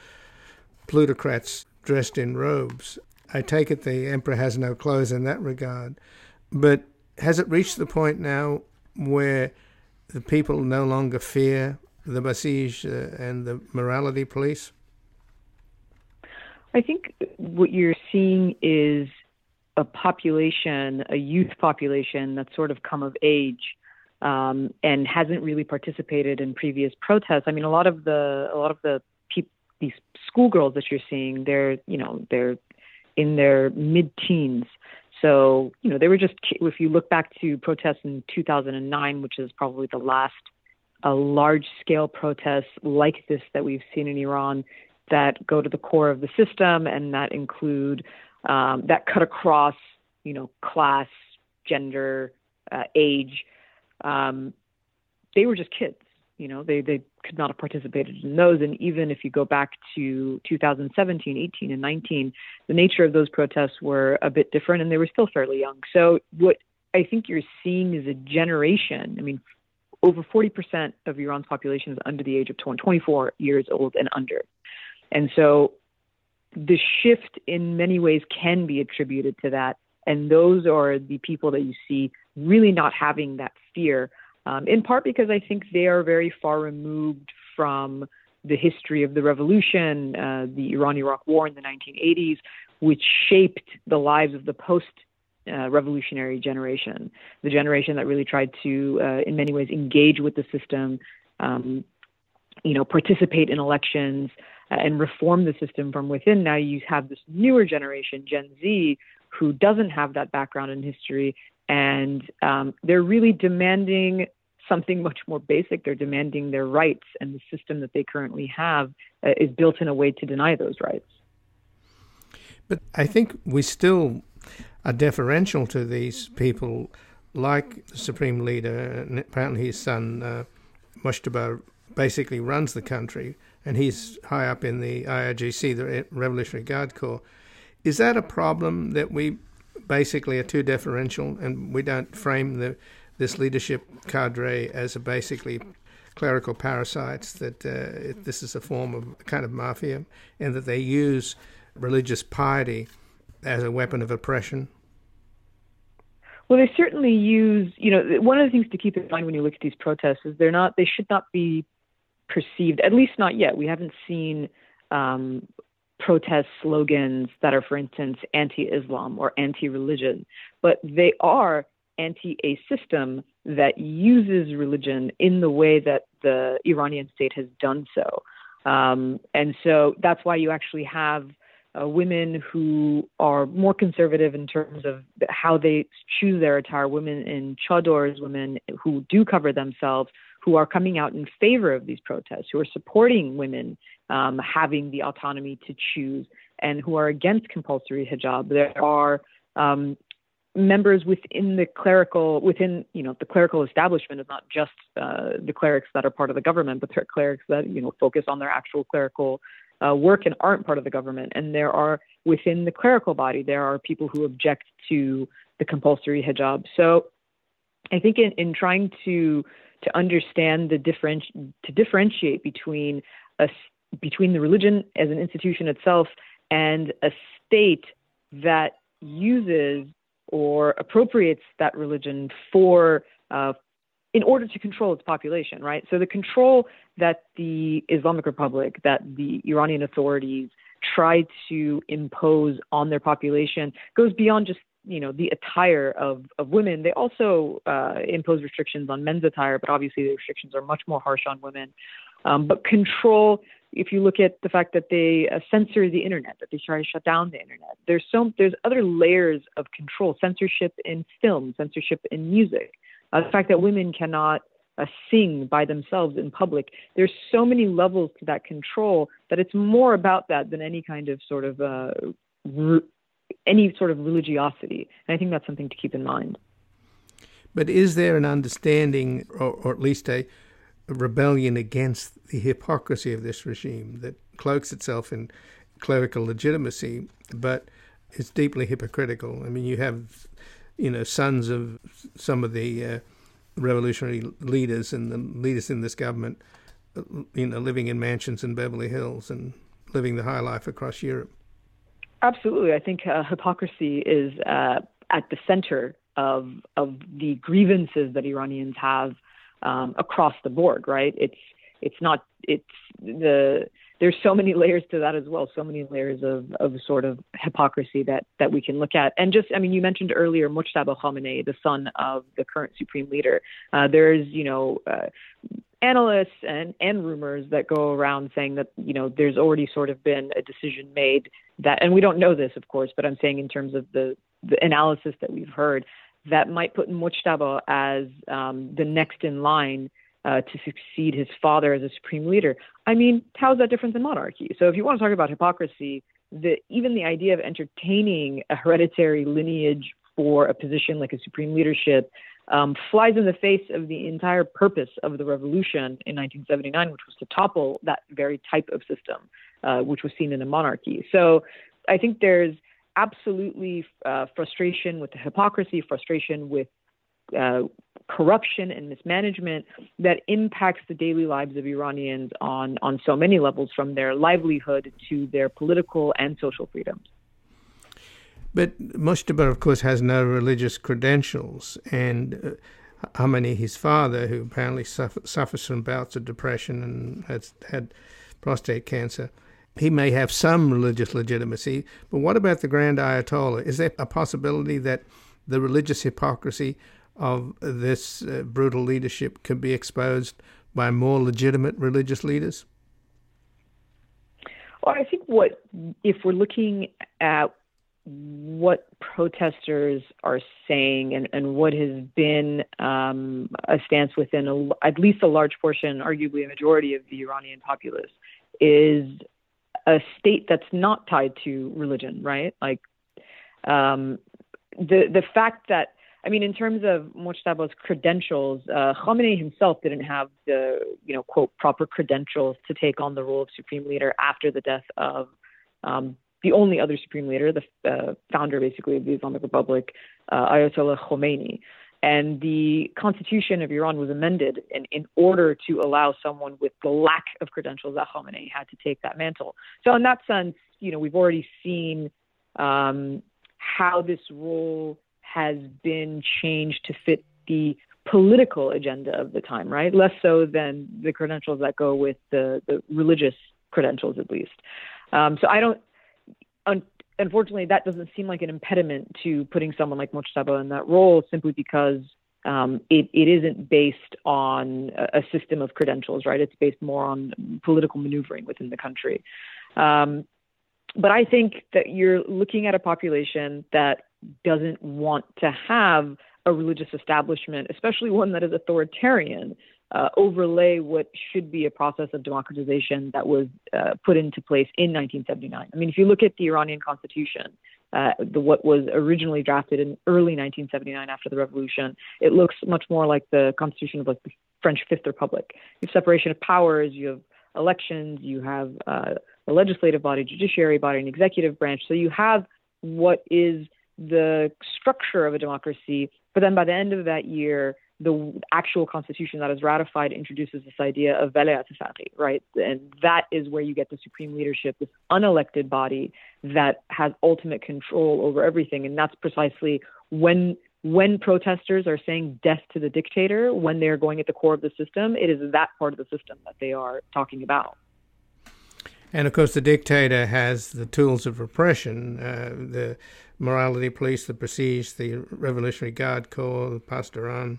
Speaker 1: plutocrats dressed in robes. I take it the emperor has no clothes in that regard. But has it reached the point now where the people no longer fear the Basij uh, and the morality police?
Speaker 4: I think what you're seeing is a population, a youth population that's sort of come of age um, and hasn't really participated in previous protests. I mean, a lot of the a lot of the these schoolgirls that you're seeing, they're you know they're in their mid-teens. So you know they were just if you look back to protests in 2009, which is probably the last a large-scale protests like this that we've seen in Iran that go to the core of the system and that include um, that cut across you know class, gender, uh, age um, they were just kids. You know, they they could not have participated in those. And even if you go back to 2017, 18, and 19, the nature of those protests were a bit different, and they were still fairly young. So what I think you're seeing is a generation. I mean, over 40% of Iran's population is under the age of 20, 24 years old and under. And so the shift in many ways can be attributed to that. And those are the people that you see really not having that fear, um, in part because I think they are very far removed from the history of the revolution, uh, the Iran Iraq War in the 1980s, which shaped the lives of the post uh, revolutionary generation, the generation that really tried to, uh, in many ways, engage with the system, um, you know, participate in elections uh, and reform the system from within. Now you have this newer generation, Gen Z, who doesn't have that background in history and um, they're really demanding something much more basic. They're demanding their rights, and the system that they currently have uh, is built in a way to deny those rights.
Speaker 1: But I think we still are deferential to these people, like the Supreme Leader, and apparently his son, uh, Mujtaba, basically runs the country, and he's high up in the IRGC, the Revolutionary Guard Corps. Is that a problem that we basically are too deferential, and we don't frame the this leadership cadre as basically clerical parasites. That uh, this is a form of kind of mafia, and that they use religious piety as a weapon of oppression.
Speaker 4: Well, they certainly use. You know, one of the things to keep in mind when you look at these protests is they're not. They should not be perceived, at least not yet. We haven't seen um, protest slogans that are, for instance, anti Islam or anti religion, but they are anti a system that uses religion in the way that the Iranian state has done so. Um, and so that's why you actually have uh, women who are more conservative in terms of how they choose their attire, women in chadors, women who do cover themselves, who are coming out in favor of these protests, who are supporting women um, having the autonomy to choose and who are against compulsory hijab. There are um, members within the clerical within you know the clerical establishment is not just uh, the clerics that are part of the government, but they're clerics that you know focus on their actual clerical uh, work and aren't part of the government. And there are within the clerical body there are people who object to the compulsory hijab. So I think in, in trying to to understand the differenti- to differentiate between a between the religion as an institution itself and a state that uses or appropriates that religion for uh, in order to control its population, right? So the control that the Islamic Republic, that the Iranian authorities try to impose on their population goes beyond just you know the attire of, of women. They also uh, impose restrictions on men's attire, but obviously the restrictions are much more harsh on women. Um, but control if you look at the fact that they uh, censor the internet, that they try to shut down the internet, there's so there's other layers of control, censorship in film, censorship in music, uh, the fact that women cannot uh, sing by themselves in public. There's so many levels to that control that it's more about that than any kind of sort of uh, re- any sort of religiosity, and I think that's something to keep in mind.
Speaker 1: But is there an understanding, or, or at least a rebellion against the hypocrisy of this regime that cloaks itself in clerical legitimacy, but is deeply hypocritical. I mean, you have, you know, sons of some of the uh, revolutionary leaders and the leaders in this government, you know, living in mansions in Beverly Hills and living the high life across Europe.
Speaker 4: Absolutely, I think uh, hypocrisy is uh, at the center of of the grievances that Iranians have um, across the board, right? It's it's not it's the there's so many layers to that as well, so many layers of, of sort of hypocrisy that, that we can look at. And just, I mean, you mentioned earlier Mujtaba Khamenei, the son of the current supreme leader. Uh, there's, you know, uh, analysts and, and rumors that go around saying that, you know, there's already sort of been a decision made that, and we don't know this, of course, but I'm saying in terms of the, the analysis that we've heard, that might put Mujtaba as um, the next in line uh, to succeed his father as a supreme leader. I mean, how is that different than monarchy? So if you want to talk about hypocrisy, the, even the idea of entertaining a hereditary lineage for a position like a supreme leadership um, flies in the face of the entire purpose of the revolution in 1979, which was to topple that very type of system, uh, which was seen in a monarchy. So I think there's absolutely uh, frustration with the hypocrisy, frustration with uh, corruption and mismanagement that impacts the daily lives of Iranians on, on so many levels, from their livelihood to their political and social freedoms.
Speaker 1: But Mujtaba, of course, has no religious credentials, and uh, Khamenei, his father, who apparently suffer, suffers from bouts of depression and has had prostate cancer, he may have some religious legitimacy. But what about the Grand Ayatollah? Is there a possibility that the religious hypocrisy of this uh, brutal leadership could be exposed by more legitimate religious leaders?
Speaker 4: Well, I think what if we're looking at what protesters are saying and, and what has been um, a stance within a, at least a large portion, arguably a majority of the Iranian populace, is a state that's not tied to religion, right? Like um, the the fact that I mean, in terms of Mujtaba's credentials, uh, Khamenei himself didn't have the, you know, quote, proper credentials to take on the role of supreme leader after the death of um, the only other supreme leader, the uh, founder basically of the Islamic Republic, uh, Ayatollah Khomeini. And the constitution of Iran was amended in, in order to allow someone with the lack of credentials that Khomeini had to take that mantle. So, in that sense, you know, we've already seen um, how this role has been changed to fit the political agenda of the time, right? Less so than the credentials that go with the, the religious credentials, at least. Um, so I don't, unfortunately, that doesn't seem like an impediment to putting someone like Mujtaba in that role simply because um, it, it isn't based on a, system of credentials, right? It's based more on political maneuvering within the country. Um, but I think that you're looking at a population that doesn't want to have a religious establishment, especially one that is authoritarian, uh, overlay what should be a process of democratization that was uh, put into place in 1979. I mean, if you look at the Iranian constitution, uh, the, what was originally drafted in early 1979 after the revolution, it looks much more like the constitution of like the French Fifth Republic. You have separation of powers, you have elections, you have uh, a legislative body, judiciary body, an executive branch. So you have what is the structure of a democracy. But then by the end of that year, the actual constitution that is ratified introduces this idea of velayat faqih, right? And that is where you get the supreme leadership, this unelected body that has ultimate control over everything. And that's precisely when when protesters are saying death to the dictator, when they're going at the core of the system, it is that part of the system that they are talking about.
Speaker 1: And of course, the dictator has the tools of repression uh, the morality police, the Basij, the Revolutionary Guard Corps, the Pasdaran.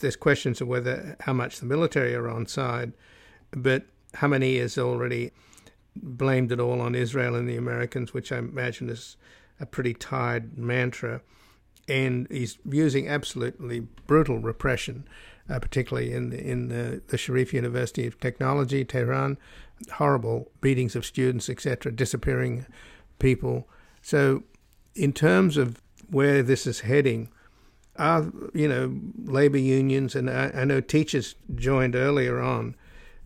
Speaker 1: There's questions of whether how much the military are on side, but Khamenei has already blamed it all on Israel and the Americans, which I imagine is a pretty tired mantra. And he's using absolutely brutal repression, uh, particularly in the, in the, the Sharif University of Technology, Tehran, horrible beatings of students, etc., disappearing people. So, in terms of where this is heading, are you know labor unions and I, I know teachers joined earlier on.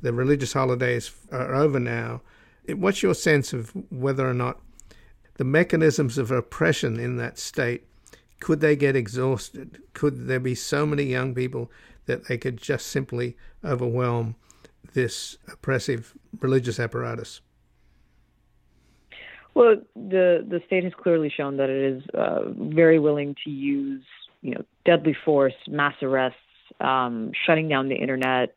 Speaker 1: The religious holidays are over now. What's your sense of whether or not the mechanisms of oppression in that state could they get exhausted? Could there be so many young people that they could just simply overwhelm this oppressive religious apparatus?
Speaker 4: Well, the the state has clearly shown that it is uh, very willing to use, you know, deadly force, mass arrests, um, shutting down the internet,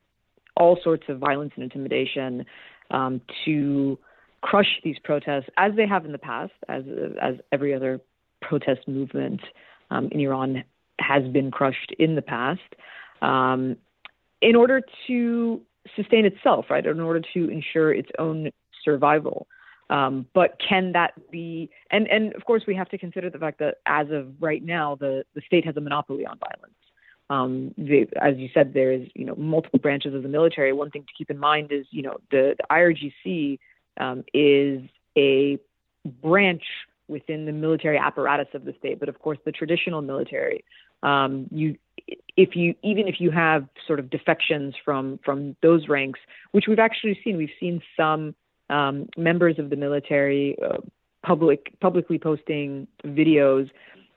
Speaker 4: all sorts of violence and intimidation um, to crush these protests as they have in the past, as as every other protest movement um, in Iran has been crushed in the past, um, in order to sustain itself, right? In order to ensure its own survival. Um, but can that be? And and of course, we have to consider the fact that as of right now, the the state has a monopoly on violence. Um, as you said, there is you know multiple branches of the military. One thing to keep in mind is you know the, the IRGC um, is a branch within the military apparatus of the state, but of course the traditional military. Um, you, if you even if you have sort of defections from from those ranks, which we've actually seen, we've seen some um, members of the military uh, public publicly posting videos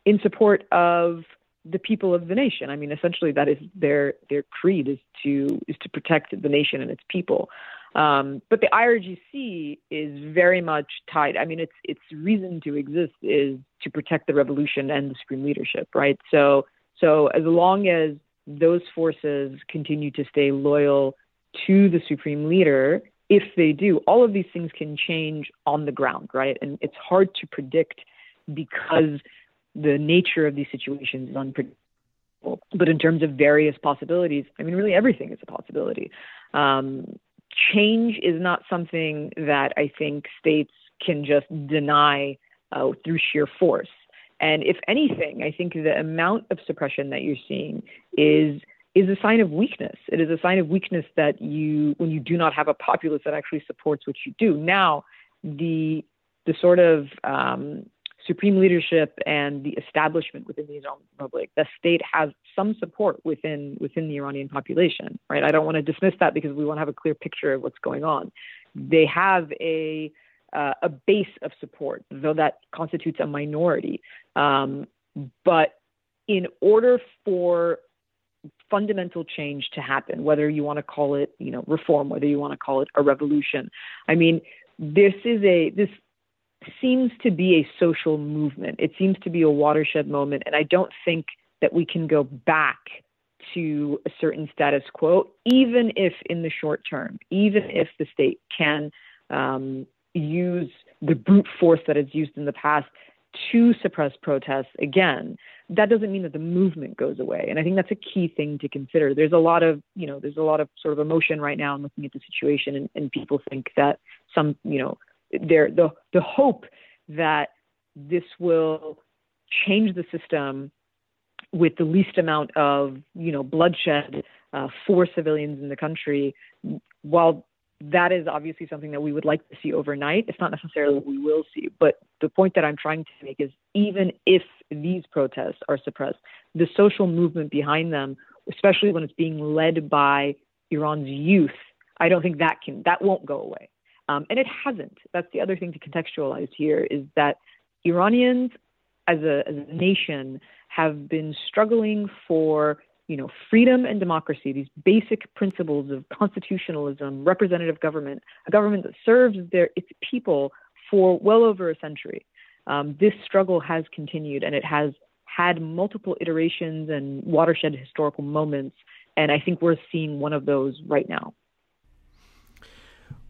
Speaker 4: in support of the people of the nation. I mean, essentially, that is their their creed is to is to protect the nation and its people. Um, but the IRGC is very much tied. I mean, its its reason to exist is to protect the revolution and the supreme leadership, right? So so as long as those forces continue to stay loyal to the supreme leader, if they do, all of these things can change on the ground, right? And it's hard to predict because the nature of these situations is unpredictable. But in terms of various possibilities, I mean, really everything is a possibility. Um, change is not something that I think states can just deny uh, through sheer force. And if anything, I think the amount of suppression that you're seeing is is a sign of weakness. It is a sign of weakness that you when you do not have a populace that actually supports what you do. Now, the the sort of um, supreme leadership and the establishment within the Islamic Republic, the state has some support within within the Iranian population, right? I don't want to dismiss that because we want to have a clear picture of what's going on. They have a uh, a base of support, though that constitutes a minority. Um, but in order for fundamental change to happen, whether you want to call it, you know, reform, whether you want to call it a revolution, I mean, this is a this seems to be a social movement. It seems to be a watershed moment. And I don't think that we can go back to a certain status quo, even if in the short term, even if the state can um, use the brute force that it's used in the past to suppress protests again, that doesn't mean that the movement goes away. And I think that's a key thing to consider. There's a lot of, you know, there's a lot of sort of emotion right now in looking at the situation, and, and people think that some, you know, there the the hope that this will change the system with the least amount of you know bloodshed uh, for civilians in the country. While that is obviously something that we would like to see overnight, it's not necessarily what we will see. But the point that I'm trying to make is even if these protests are suppressed, the social movement behind them, especially when it's being led by Iran's youth, I don't think that can that won't go away. Um, and it hasn't. That's the other thing to contextualize here is that Iranians as a, as a nation have been struggling for you know freedom and democracy these basic principles of constitutionalism representative government a government that serves their its people for well over a century. Um, this struggle has continued and it has had multiple iterations and watershed historical moments and i think we're seeing one of those right now.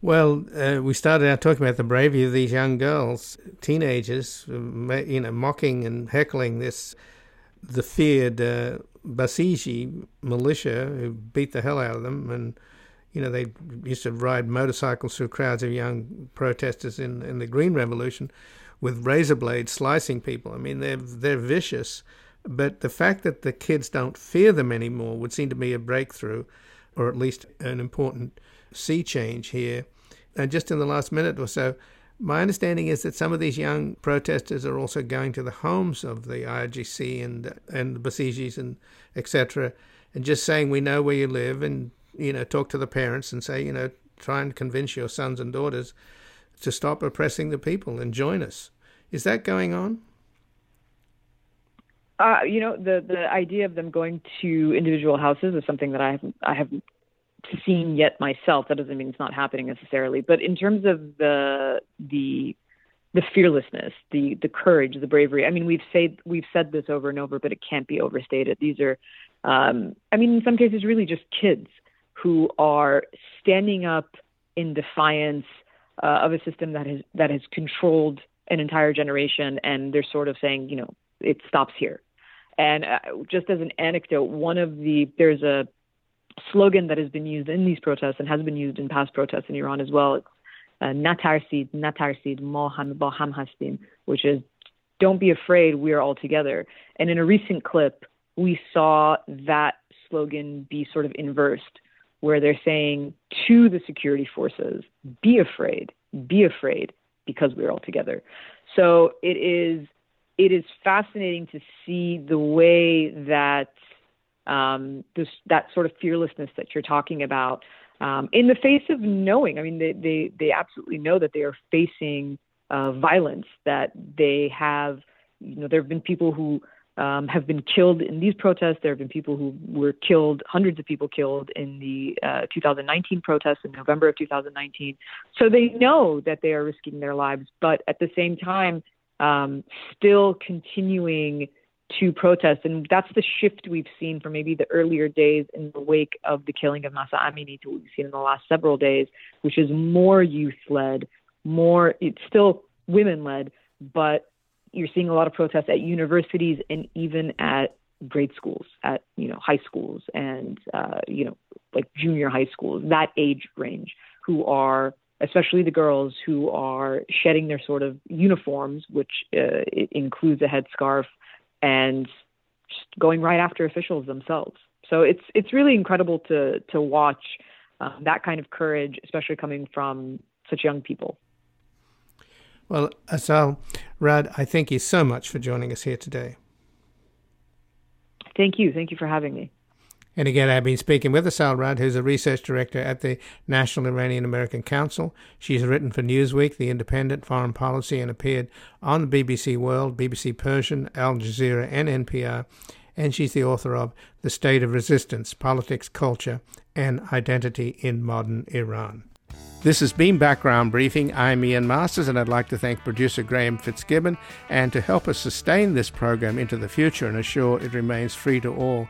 Speaker 1: Well, uh, we started out talking about the bravery of these young girls, teenagers, you know, mocking and heckling this, the feared uh, Basiji militia who beat the hell out of them. And, you know, they used to ride motorcycles through crowds of young protesters in, in the Green Revolution with razor blades slicing people. I mean, they're, they're vicious. But the fact that the kids don't fear them anymore would seem to be a breakthrough, or at least an important sea change here. And just in the last minute or so, my understanding is that some of these young protesters are also going to the homes of the IRGC and and the Basijis and etc. and just saying we know where you live and you know talk to the parents and say you know try and convince your sons and daughters to stop oppressing the people and join us. Is that going on?
Speaker 4: Uh, you know, the the idea of them going to individual houses is something that I haven't I haven't seen yet myself. That doesn't mean it's not happening necessarily. But in terms of the the the fearlessness, the the courage, the bravery. I mean, we've said we've said this over and over, but it can't be overstated. These are, um, I mean, in some cases, really just kids who are standing up in defiance uh, of a system that has that has controlled an entire generation, and they're sort of saying, you know, it stops here. And uh, just as an anecdote, one of the there's a slogan that has been used in these protests and has been used in past protests in Iran as well. It's uh, natarsid, natarsid, moham hastin, which is don't be afraid, we are all together. And in a recent clip, we saw that slogan be sort of inversed, where they're saying to the security forces, be afraid, be afraid, because we're all together. So it is it is fascinating to see the way that um, this that sort of fearlessness that you're talking about um, in the face of knowing. I mean, they they they absolutely know that they are facing uh, violence. That they have, you know, there have been people who um, have been killed in these protests. There have been people who were killed, hundreds of people killed in the uh, 2019 protests in November of 2019. So they know that they are risking their lives, but at the same time, um, still continuing to protest. And that's the shift we've seen from maybe the earlier days in the wake of the killing of Mahsa Amini to what we've seen in the last several days, which is more youth led, more, it's still women led, but you're seeing a lot of protests at universities and even at grade schools, at you know high schools and uh, you know like junior high schools, that age range, who are especially the girls who are shedding their sort of uniforms, which uh, includes a headscarf, and just going right after officials themselves. So it's it's really incredible to to watch um, that kind of courage, especially coming from such young people.
Speaker 1: Well, Assal Rad, I thank you so much for joining us here today.
Speaker 4: Thank you. Thank you for having me.
Speaker 1: And again, I've been speaking with Assal Rad, who's a research director at the National Iranian American Council. She's written for Newsweek, The Independent, Foreign Policy, and appeared on the BBC World, BBC Persian, Al Jazeera, and NPR. And she's the author of The State of Resistance Politics, Culture, and Identity in Modern Iran. This has been Background Briefing. I'm Ian Masters, and I'd like to thank producer Graham Fitzgibbon. And to help us sustain this program into the future and assure it remains free to all,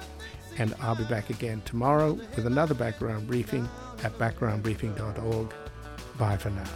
Speaker 1: And I'll be back again tomorrow with another background briefing at backgroundbriefing.org. Bye for now.